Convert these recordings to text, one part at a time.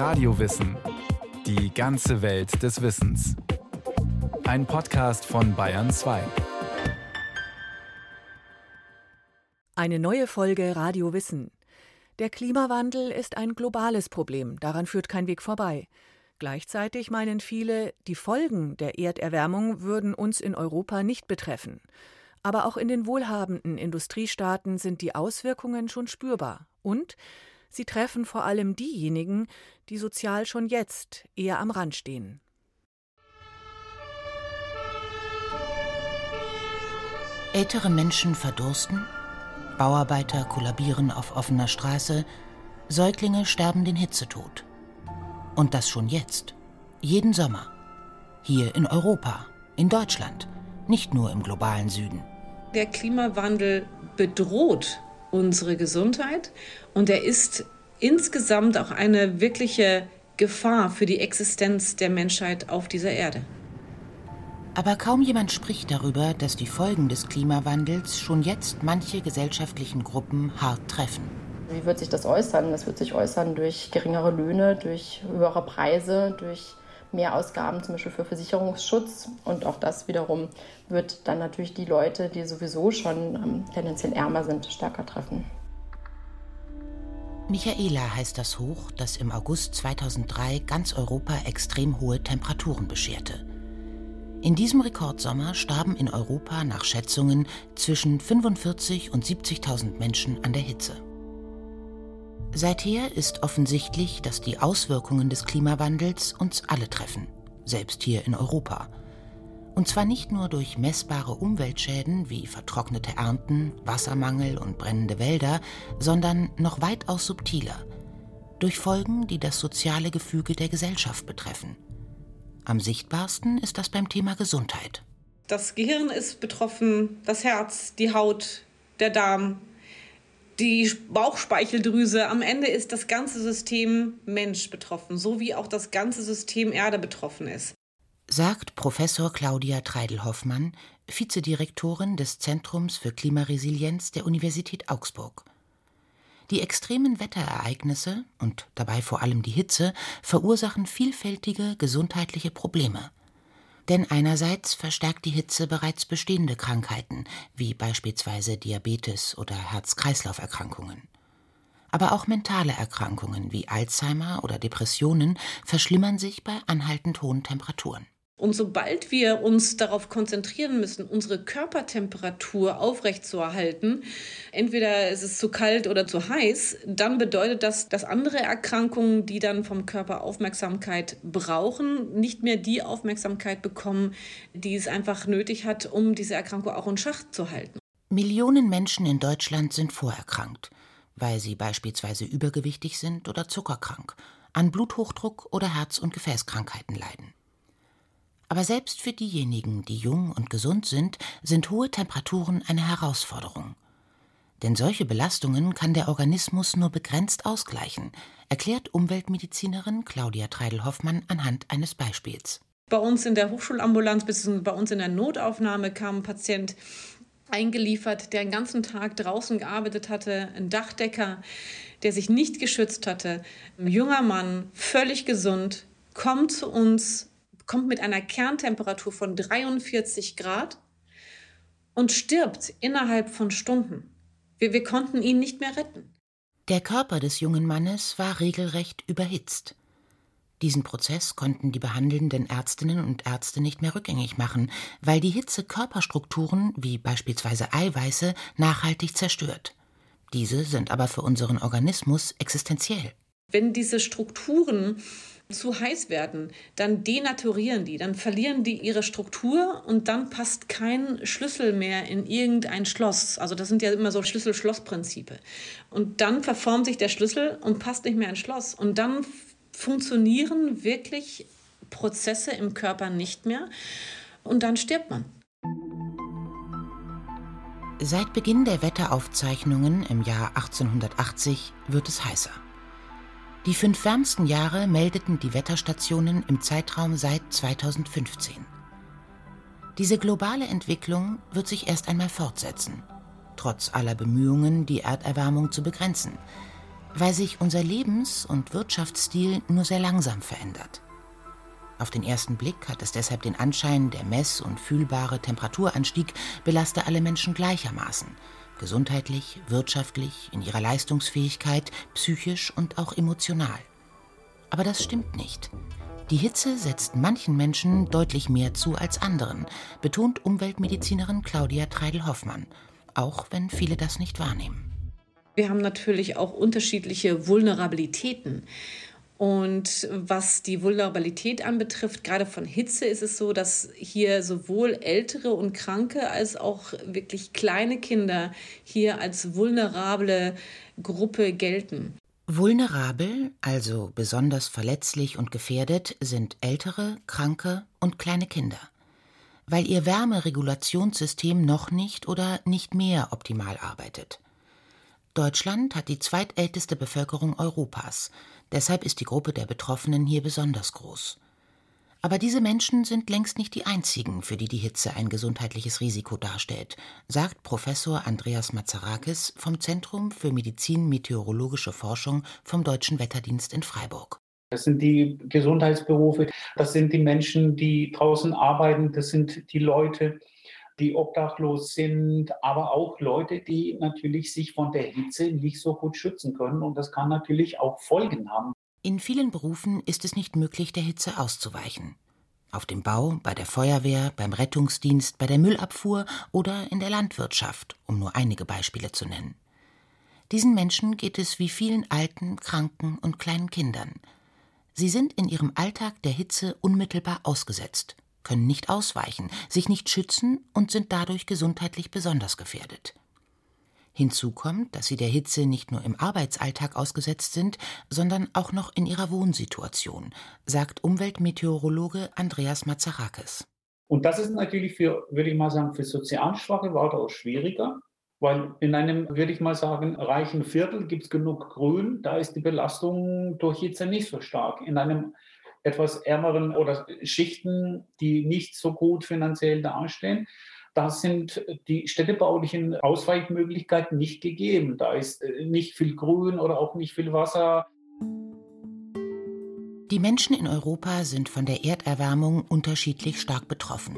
Radiowissen. Die ganze Welt des Wissens. Ein Podcast von Bayern 2. Eine neue Folge Radio Wissen. Der Klimawandel ist ein globales Problem, daran führt kein Weg vorbei. Gleichzeitig meinen viele, die Folgen der Erderwärmung würden uns in Europa nicht betreffen. Aber auch in den wohlhabenden Industriestaaten sind die Auswirkungen schon spürbar. Und sie treffen vor allem diejenigen, die sozial schon jetzt eher am Rand stehen. Ältere Menschen verdursten, Bauarbeiter kollabieren auf offener Straße, Säuglinge sterben den Hitzetod. Und das schon jetzt, jeden Sommer. Hier in Europa, in Deutschland, nicht nur im globalen Süden. Der Klimawandel bedroht unsere Gesundheit und er ist insgesamt auch eine wirkliche Gefahr für die Existenz der Menschheit auf dieser Erde. Aber kaum jemand spricht darüber, dass die Folgen des Klimawandels schon jetzt manche gesellschaftlichen Gruppen hart treffen. Wie wird sich das äußern? Das wird sich äußern durch geringere Löhne, durch höhere Preise, durch Mehrausgaben zum Beispiel für Versicherungsschutz. Und auch das wiederum wird dann natürlich die Leute, die sowieso schon ähm, tendenziell ärmer sind, stärker treffen. Michaela heißt das Hoch, das im August 2003 ganz Europa extrem hohe Temperaturen bescherte. In diesem Rekordsommer starben in Europa nach Schätzungen zwischen 45 und 70.000 Menschen an der Hitze. Seither ist offensichtlich, dass die Auswirkungen des Klimawandels uns alle treffen, selbst hier in Europa. Und zwar nicht nur durch messbare Umweltschäden wie vertrocknete Ernten, Wassermangel und brennende Wälder, sondern noch weitaus subtiler, durch Folgen, die das soziale Gefüge der Gesellschaft betreffen. Am sichtbarsten ist das beim Thema Gesundheit. Das Gehirn ist betroffen, das Herz, die Haut, der Darm, die Bauchspeicheldrüse. Am Ende ist das ganze System Mensch betroffen, so wie auch das ganze System Erde betroffen ist. Sagt Professor Claudia Treidel-Hoffmann, Vizedirektorin des Zentrums für Klimaresilienz der Universität Augsburg. Die extremen Wetterereignisse und dabei vor allem die Hitze verursachen vielfältige gesundheitliche Probleme. Denn einerseits verstärkt die Hitze bereits bestehende Krankheiten, wie beispielsweise Diabetes oder Herz-Kreislauf-Erkrankungen. Aber auch mentale Erkrankungen wie Alzheimer oder Depressionen verschlimmern sich bei anhaltend hohen Temperaturen. Und sobald wir uns darauf konzentrieren müssen, unsere Körpertemperatur aufrechtzuerhalten, entweder ist es zu kalt oder zu heiß, dann bedeutet das, dass andere Erkrankungen, die dann vom Körper Aufmerksamkeit brauchen, nicht mehr die Aufmerksamkeit bekommen, die es einfach nötig hat, um diese Erkrankung auch in Schach zu halten. Millionen Menschen in Deutschland sind vorerkrankt, weil sie beispielsweise übergewichtig sind oder zuckerkrank, an Bluthochdruck oder Herz- und Gefäßkrankheiten leiden. Aber selbst für diejenigen, die jung und gesund sind, sind hohe Temperaturen eine Herausforderung. Denn solche Belastungen kann der Organismus nur begrenzt ausgleichen, erklärt Umweltmedizinerin Claudia Treidel-Hoffmann anhand eines Beispiels. Bei uns in der Hochschulambulanz bzw. bei uns in der Notaufnahme kam ein Patient eingeliefert, der den ganzen Tag draußen gearbeitet hatte, ein Dachdecker, der sich nicht geschützt hatte, ein junger Mann, völlig gesund, kommt zu uns kommt mit einer Kerntemperatur von 43 Grad und stirbt innerhalb von Stunden. Wir, wir konnten ihn nicht mehr retten. Der Körper des jungen Mannes war regelrecht überhitzt. Diesen Prozess konnten die behandelnden Ärztinnen und Ärzte nicht mehr rückgängig machen, weil die Hitze Körperstrukturen wie beispielsweise Eiweiße nachhaltig zerstört. Diese sind aber für unseren Organismus existenziell. Wenn diese Strukturen zu heiß werden, dann denaturieren die, dann verlieren die ihre Struktur und dann passt kein Schlüssel mehr in irgendein Schloss. Also das sind ja immer so Schlüssel-Schloss-Prinzipe. Und dann verformt sich der Schlüssel und passt nicht mehr ins Schloss. Und dann funktionieren wirklich Prozesse im Körper nicht mehr und dann stirbt man. Seit Beginn der Wetteraufzeichnungen im Jahr 1880 wird es heißer. Die fünf wärmsten Jahre meldeten die Wetterstationen im Zeitraum seit 2015. Diese globale Entwicklung wird sich erst einmal fortsetzen, trotz aller Bemühungen, die Erderwärmung zu begrenzen. weil sich unser Lebens- und Wirtschaftsstil nur sehr langsam verändert. Auf den ersten Blick hat es deshalb den Anschein, der mess- und fühlbare Temperaturanstieg belaste alle Menschen gleichermaßen, gesundheitlich, wirtschaftlich, in ihrer Leistungsfähigkeit, psychisch und auch emotional. Aber das stimmt nicht. Die Hitze setzt manchen Menschen deutlich mehr zu als anderen, betont Umweltmedizinerin Claudia Treidel-Hoffmann, auch wenn viele das nicht wahrnehmen. Wir haben natürlich auch unterschiedliche Vulnerabilitäten. Und was die Vulnerabilität anbetrifft, gerade von Hitze, ist es so, dass hier sowohl ältere und kranke als auch wirklich kleine Kinder hier als vulnerable Gruppe gelten. Vulnerabel, also besonders verletzlich und gefährdet, sind ältere, kranke und kleine Kinder, weil ihr Wärmeregulationssystem noch nicht oder nicht mehr optimal arbeitet. Deutschland hat die zweitälteste Bevölkerung Europas, deshalb ist die Gruppe der Betroffenen hier besonders groß. Aber diese Menschen sind längst nicht die einzigen, für die die Hitze ein gesundheitliches Risiko darstellt, sagt Professor Andreas Mazarakis vom Zentrum für Medizin-Meteorologische Forschung vom Deutschen Wetterdienst in Freiburg. Das sind die Gesundheitsberufe, das sind die Menschen, die draußen arbeiten, das sind die Leute, die obdachlos sind, aber auch Leute, die natürlich sich von der Hitze nicht so gut schützen können. Und das kann natürlich auch Folgen haben. In vielen Berufen ist es nicht möglich, der Hitze auszuweichen. Auf dem Bau, bei der Feuerwehr, beim Rettungsdienst, bei der Müllabfuhr oder in der Landwirtschaft, um nur einige Beispiele zu nennen. Diesen Menschen geht es wie vielen alten, kranken und kleinen Kindern. Sie sind in ihrem Alltag der Hitze unmittelbar ausgesetzt können nicht ausweichen, sich nicht schützen und sind dadurch gesundheitlich besonders gefährdet. Hinzu kommt, dass sie der Hitze nicht nur im Arbeitsalltag ausgesetzt sind, sondern auch noch in ihrer Wohnsituation, sagt Umweltmeteorologe Andreas Mazarakis. Und das ist natürlich für, würde ich mal sagen, für sozial schwache weitaus schwieriger, weil in einem, würde ich mal sagen, reichen Viertel gibt es genug Grün, da ist die Belastung durch Hitze nicht so stark. In einem etwas ärmeren oder Schichten, die nicht so gut finanziell dastehen. Da sind die städtebaulichen Ausweichmöglichkeiten nicht gegeben. Da ist äh, nicht viel Grün oder auch nicht viel Wasser. Die Menschen in Europa sind von der Erderwärmung unterschiedlich stark betroffen.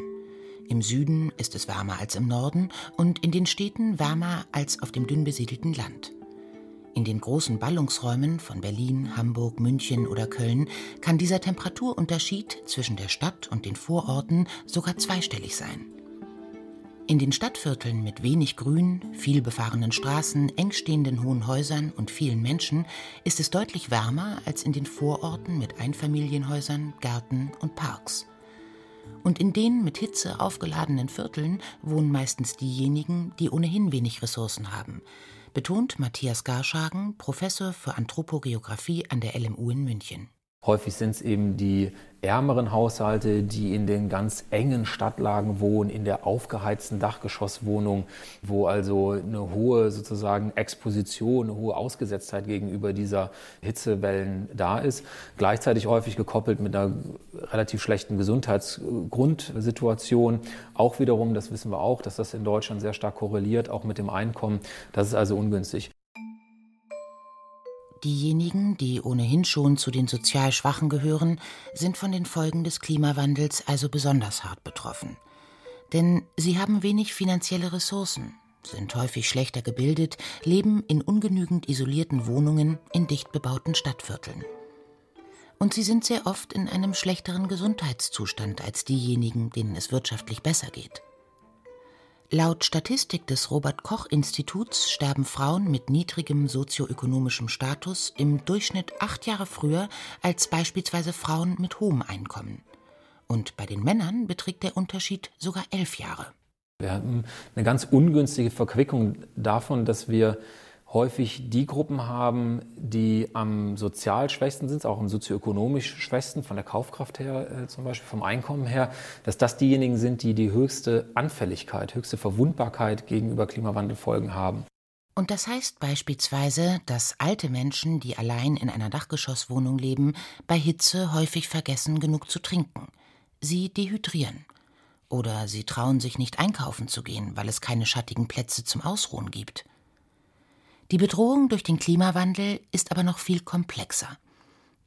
Im Süden ist es wärmer als im Norden und in den Städten wärmer als auf dem dünn besiedelten Land. In den großen Ballungsräumen von Berlin, Hamburg, München oder Köln kann dieser Temperaturunterschied zwischen der Stadt und den Vororten sogar zweistellig sein. In den Stadtvierteln mit wenig Grün, viel befahrenen Straßen, eng stehenden hohen Häusern und vielen Menschen ist es deutlich wärmer als in den Vororten mit Einfamilienhäusern, Gärten und Parks. Und in den mit Hitze aufgeladenen Vierteln wohnen meistens diejenigen, die ohnehin wenig Ressourcen haben, betont Matthias Garschagen, Professor für Anthropogeographie an der LMU in München. Häufig sind es eben die ärmeren Haushalte, die in den ganz engen Stadtlagen wohnen, in der aufgeheizten Dachgeschosswohnung, wo also eine hohe sozusagen Exposition, eine hohe Ausgesetztheit gegenüber dieser Hitzewellen da ist. Gleichzeitig häufig gekoppelt mit einer relativ schlechten Gesundheitsgrundsituation. Auch wiederum, das wissen wir auch, dass das in Deutschland sehr stark korreliert, auch mit dem Einkommen. Das ist also ungünstig. Diejenigen, die ohnehin schon zu den sozial Schwachen gehören, sind von den Folgen des Klimawandels also besonders hart betroffen. Denn sie haben wenig finanzielle Ressourcen, sind häufig schlechter gebildet, leben in ungenügend isolierten Wohnungen in dicht bebauten Stadtvierteln. Und sie sind sehr oft in einem schlechteren Gesundheitszustand als diejenigen, denen es wirtschaftlich besser geht. Laut Statistik des Robert Koch Instituts sterben Frauen mit niedrigem sozioökonomischem Status im Durchschnitt acht Jahre früher als beispielsweise Frauen mit hohem Einkommen. Und bei den Männern beträgt der Unterschied sogar elf Jahre. Wir haben eine ganz ungünstige Verquickung davon, dass wir häufig die Gruppen haben, die am sozial schwächsten sind, auch am sozioökonomisch schwächsten, von der Kaufkraft her äh, zum Beispiel, vom Einkommen her, dass das diejenigen sind, die die höchste Anfälligkeit, höchste Verwundbarkeit gegenüber Klimawandelfolgen haben. Und das heißt beispielsweise, dass alte Menschen, die allein in einer Dachgeschosswohnung leben, bei Hitze häufig vergessen, genug zu trinken. Sie dehydrieren. Oder sie trauen sich nicht einkaufen zu gehen, weil es keine schattigen Plätze zum Ausruhen gibt. Die Bedrohung durch den Klimawandel ist aber noch viel komplexer.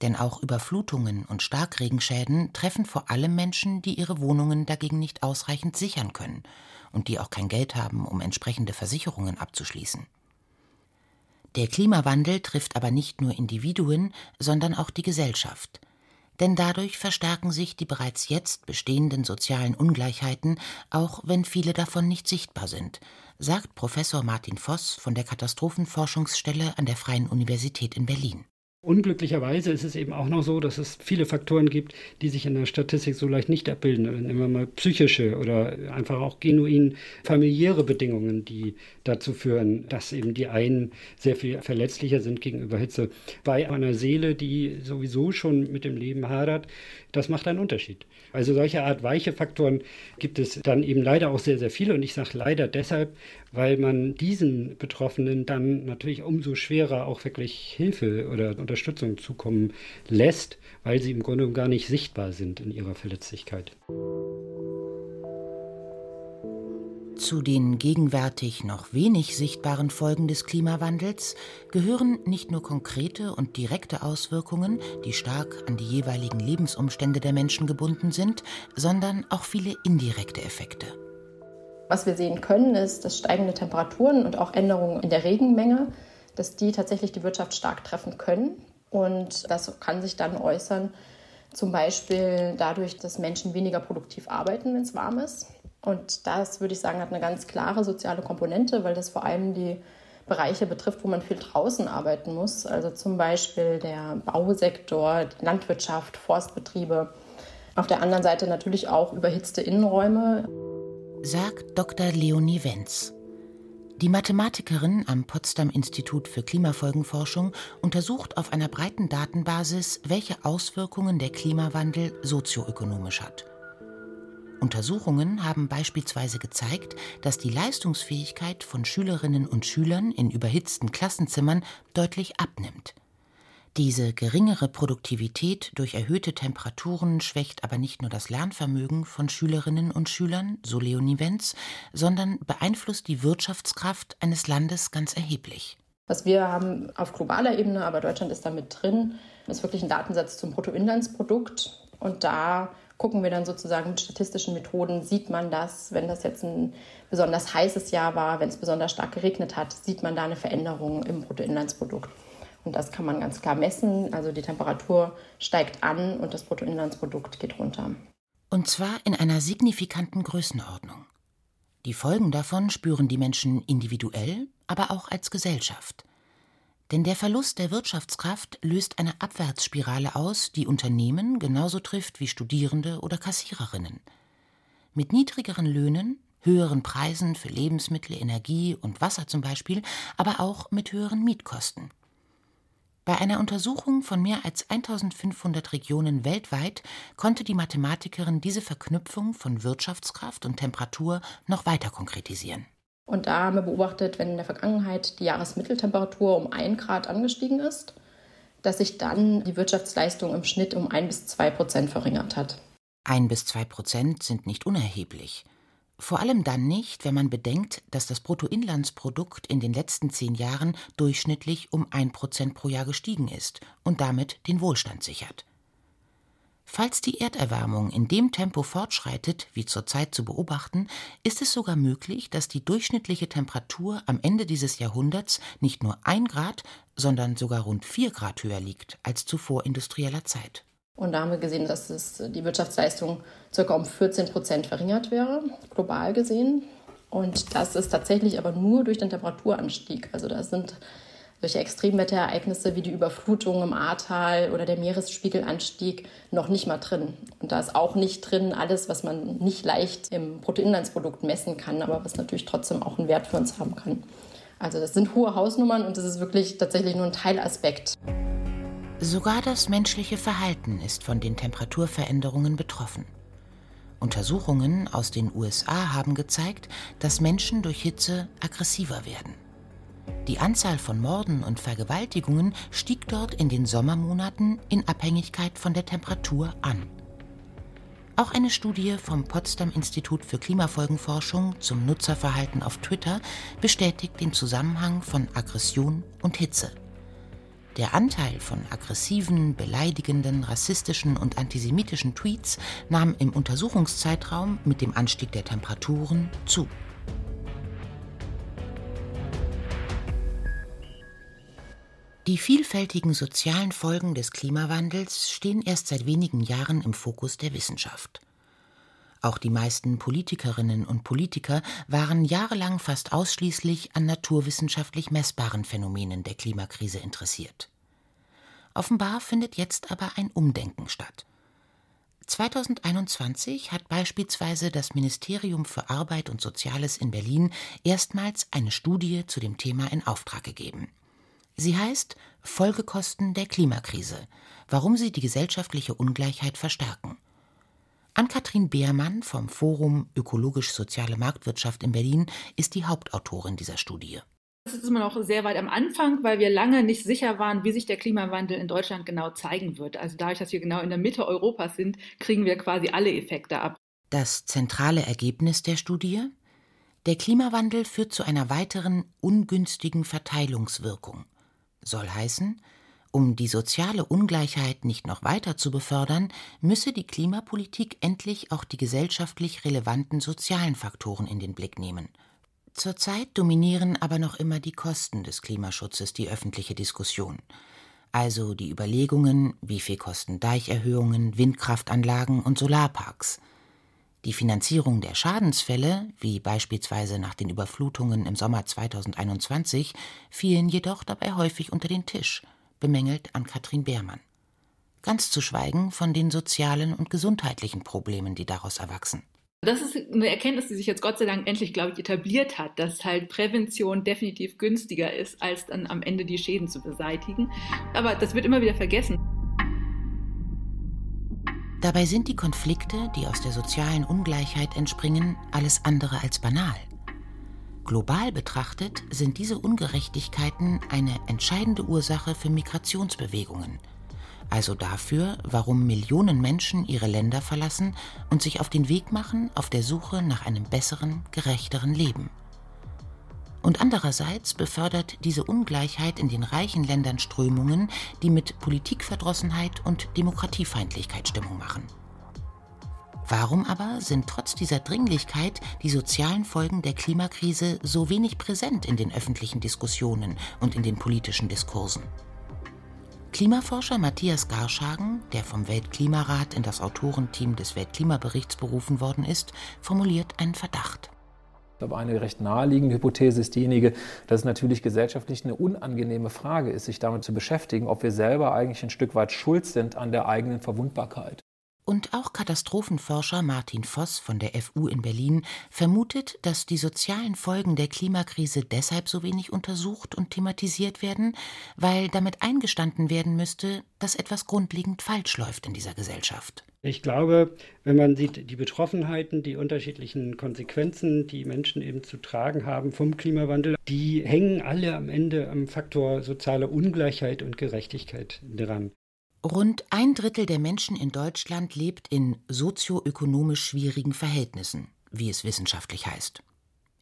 Denn auch Überflutungen und Starkregenschäden treffen vor allem Menschen, die ihre Wohnungen dagegen nicht ausreichend sichern können und die auch kein Geld haben, um entsprechende Versicherungen abzuschließen. Der Klimawandel trifft aber nicht nur Individuen, sondern auch die Gesellschaft. Denn dadurch verstärken sich die bereits jetzt bestehenden sozialen Ungleichheiten, auch wenn viele davon nicht sichtbar sind, sagt Professor Martin Voss von der Katastrophenforschungsstelle an der Freien Universität in Berlin. Unglücklicherweise ist es eben auch noch so, dass es viele Faktoren gibt, die sich in der Statistik so leicht nicht abbilden. Nehmen wir mal psychische oder einfach auch genuin familiäre Bedingungen, die dazu führen, dass eben die einen sehr viel verletzlicher sind gegenüber Hitze. Bei einer Seele, die sowieso schon mit dem Leben hadert, das macht einen Unterschied. Also solche Art weiche Faktoren gibt es dann eben leider auch sehr, sehr viele. Und ich sage leider deshalb, weil man diesen Betroffenen dann natürlich umso schwerer auch wirklich Hilfe oder Unterstützung zukommen lässt, weil sie im Grunde gar nicht sichtbar sind in ihrer Verletzlichkeit. Zu den gegenwärtig noch wenig sichtbaren Folgen des Klimawandels gehören nicht nur konkrete und direkte Auswirkungen, die stark an die jeweiligen Lebensumstände der Menschen gebunden sind, sondern auch viele indirekte Effekte. Was wir sehen können, ist, dass steigende Temperaturen und auch Änderungen in der Regenmenge, dass die tatsächlich die Wirtschaft stark treffen können. Und das kann sich dann äußern, zum Beispiel dadurch, dass Menschen weniger produktiv arbeiten, wenn es warm ist. Und das, würde ich sagen, hat eine ganz klare soziale Komponente, weil das vor allem die Bereiche betrifft, wo man viel draußen arbeiten muss. Also zum Beispiel der Bausektor, Landwirtschaft, Forstbetriebe. Auf der anderen Seite natürlich auch überhitzte Innenräume sagt Dr. Leonie Wenz. Die Mathematikerin am Potsdam Institut für Klimafolgenforschung untersucht auf einer breiten Datenbasis, welche Auswirkungen der Klimawandel sozioökonomisch hat. Untersuchungen haben beispielsweise gezeigt, dass die Leistungsfähigkeit von Schülerinnen und Schülern in überhitzten Klassenzimmern deutlich abnimmt. Diese geringere Produktivität durch erhöhte Temperaturen schwächt aber nicht nur das Lernvermögen von Schülerinnen und Schülern, so Leonie Wenz, sondern beeinflusst die Wirtschaftskraft eines Landes ganz erheblich. Was wir haben auf globaler Ebene, aber Deutschland ist da mit drin, ist wirklich ein Datensatz zum Bruttoinlandsprodukt. Und da gucken wir dann sozusagen mit statistischen Methoden, sieht man das, wenn das jetzt ein besonders heißes Jahr war, wenn es besonders stark geregnet hat, sieht man da eine Veränderung im Bruttoinlandsprodukt. Und das kann man ganz klar messen. Also die Temperatur steigt an und das Bruttoinlandsprodukt geht runter. Und zwar in einer signifikanten Größenordnung. Die Folgen davon spüren die Menschen individuell, aber auch als Gesellschaft. Denn der Verlust der Wirtschaftskraft löst eine Abwärtsspirale aus, die Unternehmen genauso trifft wie Studierende oder Kassiererinnen. Mit niedrigeren Löhnen, höheren Preisen für Lebensmittel, Energie und Wasser zum Beispiel, aber auch mit höheren Mietkosten. Bei einer Untersuchung von mehr als 1500 Regionen weltweit konnte die Mathematikerin diese Verknüpfung von Wirtschaftskraft und Temperatur noch weiter konkretisieren. Und da haben wir beobachtet, wenn in der Vergangenheit die Jahresmitteltemperatur um ein Grad angestiegen ist, dass sich dann die Wirtschaftsleistung im Schnitt um ein bis zwei Prozent verringert hat. Ein bis zwei Prozent sind nicht unerheblich. Vor allem dann nicht, wenn man bedenkt, dass das Bruttoinlandsprodukt in den letzten zehn Jahren durchschnittlich um ein Prozent pro Jahr gestiegen ist und damit den Wohlstand sichert. Falls die Erderwärmung in dem Tempo fortschreitet, wie zurzeit zu beobachten, ist es sogar möglich, dass die durchschnittliche Temperatur am Ende dieses Jahrhunderts nicht nur ein Grad, sondern sogar rund vier Grad höher liegt als zu vorindustrieller Zeit. Und da haben wir gesehen, dass es die Wirtschaftsleistung ca. um 14 Prozent verringert wäre, global gesehen. Und das ist tatsächlich aber nur durch den Temperaturanstieg. Also da sind solche Extremwetterereignisse wie die Überflutung im Ahrtal oder der Meeresspiegelanstieg noch nicht mal drin. Und da ist auch nicht drin alles, was man nicht leicht im Bruttoinlandsprodukt messen kann, aber was natürlich trotzdem auch einen Wert für uns haben kann. Also das sind hohe Hausnummern und das ist wirklich tatsächlich nur ein Teilaspekt. Sogar das menschliche Verhalten ist von den Temperaturveränderungen betroffen. Untersuchungen aus den USA haben gezeigt, dass Menschen durch Hitze aggressiver werden. Die Anzahl von Morden und Vergewaltigungen stieg dort in den Sommermonaten in Abhängigkeit von der Temperatur an. Auch eine Studie vom Potsdam Institut für Klimafolgenforschung zum Nutzerverhalten auf Twitter bestätigt den Zusammenhang von Aggression und Hitze. Der Anteil von aggressiven, beleidigenden, rassistischen und antisemitischen Tweets nahm im Untersuchungszeitraum mit dem Anstieg der Temperaturen zu. Die vielfältigen sozialen Folgen des Klimawandels stehen erst seit wenigen Jahren im Fokus der Wissenschaft. Auch die meisten Politikerinnen und Politiker waren jahrelang fast ausschließlich an naturwissenschaftlich messbaren Phänomenen der Klimakrise interessiert. Offenbar findet jetzt aber ein Umdenken statt. 2021 hat beispielsweise das Ministerium für Arbeit und Soziales in Berlin erstmals eine Studie zu dem Thema in Auftrag gegeben. Sie heißt Folgekosten der Klimakrise, warum sie die gesellschaftliche Ungleichheit verstärken. Ann-Kathrin Beermann vom Forum Ökologisch-Soziale Marktwirtschaft in Berlin ist die Hauptautorin dieser Studie. Es ist immer noch sehr weit am Anfang, weil wir lange nicht sicher waren, wie sich der Klimawandel in Deutschland genau zeigen wird. Also dadurch, dass wir genau in der Mitte Europas sind, kriegen wir quasi alle Effekte ab. Das zentrale Ergebnis der Studie? Der Klimawandel führt zu einer weiteren ungünstigen Verteilungswirkung soll heißen, um die soziale Ungleichheit nicht noch weiter zu befördern, müsse die Klimapolitik endlich auch die gesellschaftlich relevanten sozialen Faktoren in den Blick nehmen. Zurzeit dominieren aber noch immer die Kosten des Klimaschutzes die öffentliche Diskussion. Also die Überlegungen, wie viel kosten Deicherhöhungen, Windkraftanlagen und Solarparks – die Finanzierung der Schadensfälle, wie beispielsweise nach den Überflutungen im Sommer 2021, fielen jedoch dabei häufig unter den Tisch, bemängelt Ann-Kathrin Beermann. Ganz zu schweigen von den sozialen und gesundheitlichen Problemen, die daraus erwachsen. Das ist eine Erkenntnis, die sich jetzt Gott sei Dank endlich, glaube ich, etabliert hat, dass halt Prävention definitiv günstiger ist, als dann am Ende die Schäden zu beseitigen. Aber das wird immer wieder vergessen. Dabei sind die Konflikte, die aus der sozialen Ungleichheit entspringen, alles andere als banal. Global betrachtet sind diese Ungerechtigkeiten eine entscheidende Ursache für Migrationsbewegungen, also dafür, warum Millionen Menschen ihre Länder verlassen und sich auf den Weg machen auf der Suche nach einem besseren, gerechteren Leben. Und andererseits befördert diese Ungleichheit in den reichen Ländern Strömungen, die mit Politikverdrossenheit und Demokratiefeindlichkeit Stimmung machen. Warum aber sind trotz dieser Dringlichkeit die sozialen Folgen der Klimakrise so wenig präsent in den öffentlichen Diskussionen und in den politischen Diskursen? Klimaforscher Matthias Garschagen, der vom Weltklimarat in das Autorenteam des Weltklimaberichts berufen worden ist, formuliert einen Verdacht. Ich glaube, eine recht naheliegende Hypothese ist diejenige, dass es natürlich gesellschaftlich eine unangenehme Frage ist, sich damit zu beschäftigen, ob wir selber eigentlich ein Stück weit schuld sind an der eigenen Verwundbarkeit. Und auch Katastrophenforscher Martin Voss von der FU in Berlin vermutet, dass die sozialen Folgen der Klimakrise deshalb so wenig untersucht und thematisiert werden, weil damit eingestanden werden müsste, dass etwas grundlegend falsch läuft in dieser Gesellschaft. Ich glaube, wenn man sieht, die Betroffenheiten, die unterschiedlichen Konsequenzen, die Menschen eben zu tragen haben vom Klimawandel, die hängen alle am Ende am Faktor soziale Ungleichheit und Gerechtigkeit dran. Rund ein Drittel der Menschen in Deutschland lebt in sozioökonomisch schwierigen Verhältnissen, wie es wissenschaftlich heißt.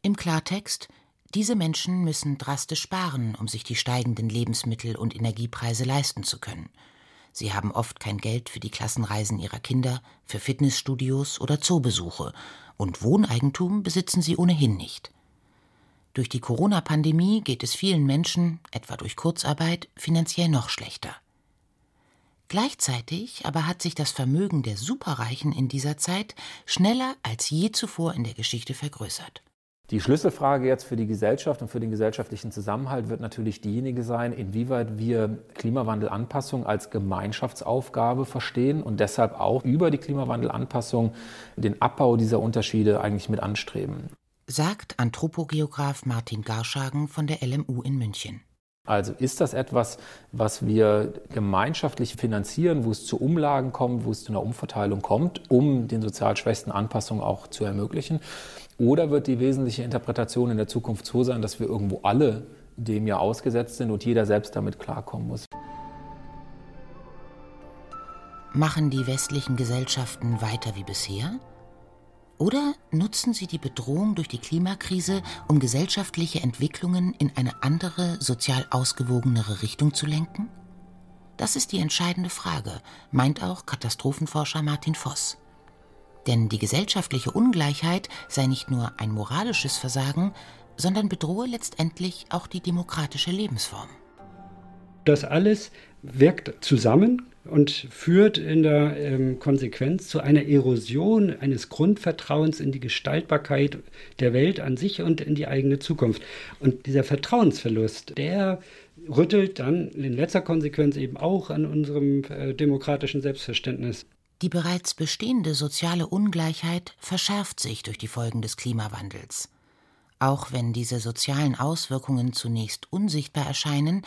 Im Klartext, diese Menschen müssen drastisch sparen, um sich die steigenden Lebensmittel und Energiepreise leisten zu können – Sie haben oft kein Geld für die Klassenreisen ihrer Kinder, für Fitnessstudios oder Zoobesuche, und Wohneigentum besitzen sie ohnehin nicht. Durch die Corona-Pandemie geht es vielen Menschen, etwa durch Kurzarbeit, finanziell noch schlechter. Gleichzeitig aber hat sich das Vermögen der Superreichen in dieser Zeit schneller als je zuvor in der Geschichte vergrößert. Die Schlüsselfrage jetzt für die Gesellschaft und für den gesellschaftlichen Zusammenhalt wird natürlich diejenige sein, inwieweit wir Klimawandelanpassung als Gemeinschaftsaufgabe verstehen und deshalb auch über die Klimawandelanpassung den Abbau dieser Unterschiede eigentlich mit anstreben. Sagt Anthropogeograf Martin Garschagen von der LMU in München. Also ist das etwas, was wir gemeinschaftlich finanzieren, wo es zu Umlagen kommt, wo es zu einer Umverteilung kommt, um den sozial schwächsten Anpassungen auch zu ermöglichen? Oder wird die wesentliche Interpretation in der Zukunft so sein, dass wir irgendwo alle dem ja ausgesetzt sind und jeder selbst damit klarkommen muss? Machen die westlichen Gesellschaften weiter wie bisher? Oder nutzen sie die Bedrohung durch die Klimakrise, um gesellschaftliche Entwicklungen in eine andere, sozial ausgewogenere Richtung zu lenken? Das ist die entscheidende Frage, meint auch Katastrophenforscher Martin Voss. Denn die gesellschaftliche Ungleichheit sei nicht nur ein moralisches Versagen, sondern bedrohe letztendlich auch die demokratische Lebensform. Das alles wirkt zusammen und führt in der ähm, Konsequenz zu einer Erosion eines Grundvertrauens in die Gestaltbarkeit der Welt an sich und in die eigene Zukunft. Und dieser Vertrauensverlust, der rüttelt dann in letzter Konsequenz eben auch an unserem äh, demokratischen Selbstverständnis. Die bereits bestehende soziale Ungleichheit verschärft sich durch die Folgen des Klimawandels. Auch wenn diese sozialen Auswirkungen zunächst unsichtbar erscheinen,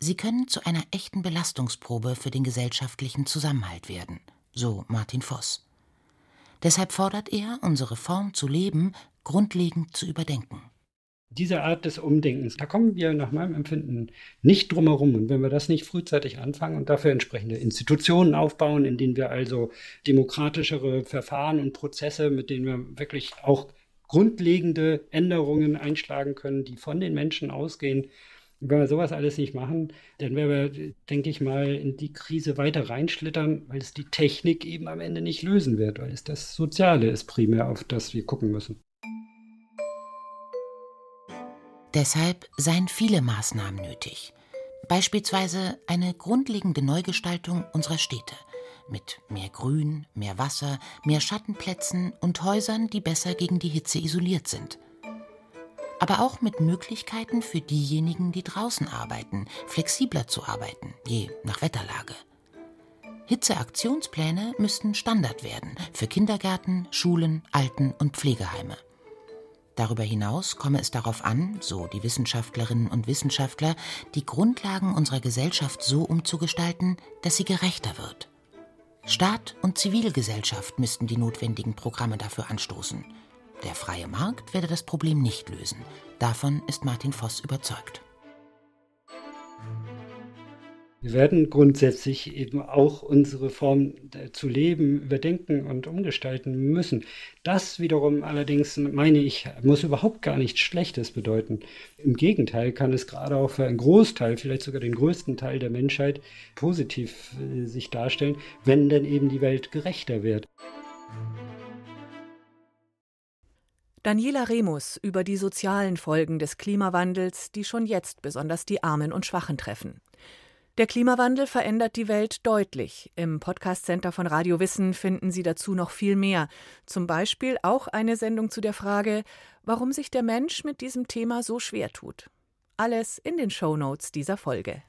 sie können zu einer echten Belastungsprobe für den gesellschaftlichen Zusammenhalt werden, so Martin Voss. Deshalb fordert er, unsere Form zu leben grundlegend zu überdenken diese Art des Umdenkens, da kommen wir nach meinem Empfinden nicht drum herum. Und wenn wir das nicht frühzeitig anfangen und dafür entsprechende Institutionen aufbauen, in denen wir also demokratischere Verfahren und Prozesse, mit denen wir wirklich auch grundlegende Änderungen einschlagen können, die von den Menschen ausgehen, wenn wir sowas alles nicht machen, dann werden wir, denke ich mal, in die Krise weiter reinschlittern, weil es die Technik eben am Ende nicht lösen wird, weil es das Soziale ist primär, auf das wir gucken müssen. Deshalb seien viele Maßnahmen nötig. Beispielsweise eine grundlegende Neugestaltung unserer Städte mit mehr Grün, mehr Wasser, mehr Schattenplätzen und Häusern, die besser gegen die Hitze isoliert sind. Aber auch mit Möglichkeiten für diejenigen, die draußen arbeiten, flexibler zu arbeiten, je nach Wetterlage. Hitzeaktionspläne müssten Standard werden für Kindergärten, Schulen, Alten- und Pflegeheime. Darüber hinaus komme es darauf an, so die Wissenschaftlerinnen und Wissenschaftler, die Grundlagen unserer Gesellschaft so umzugestalten, dass sie gerechter wird. Staat und Zivilgesellschaft müssten die notwendigen Programme dafür anstoßen. Der freie Markt werde das Problem nicht lösen. Davon ist Martin Voss überzeugt. Wir werden grundsätzlich eben auch unsere Form zu leben überdenken und umgestalten müssen. Das wiederum allerdings, meine ich, muss überhaupt gar nichts Schlechtes bedeuten. Im Gegenteil kann es gerade auch für einen Großteil, vielleicht sogar den größten Teil der Menschheit positiv äh, sich darstellen, wenn dann eben die Welt gerechter wird. Daniela Remus über die sozialen Folgen des Klimawandels, die schon jetzt besonders die Armen und Schwachen treffen. Der Klimawandel verändert die Welt deutlich. Im Podcast Center von Radio Wissen finden Sie dazu noch viel mehr. Zum Beispiel auch eine Sendung zu der Frage, warum sich der Mensch mit diesem Thema so schwer tut. Alles in den Show Notes dieser Folge.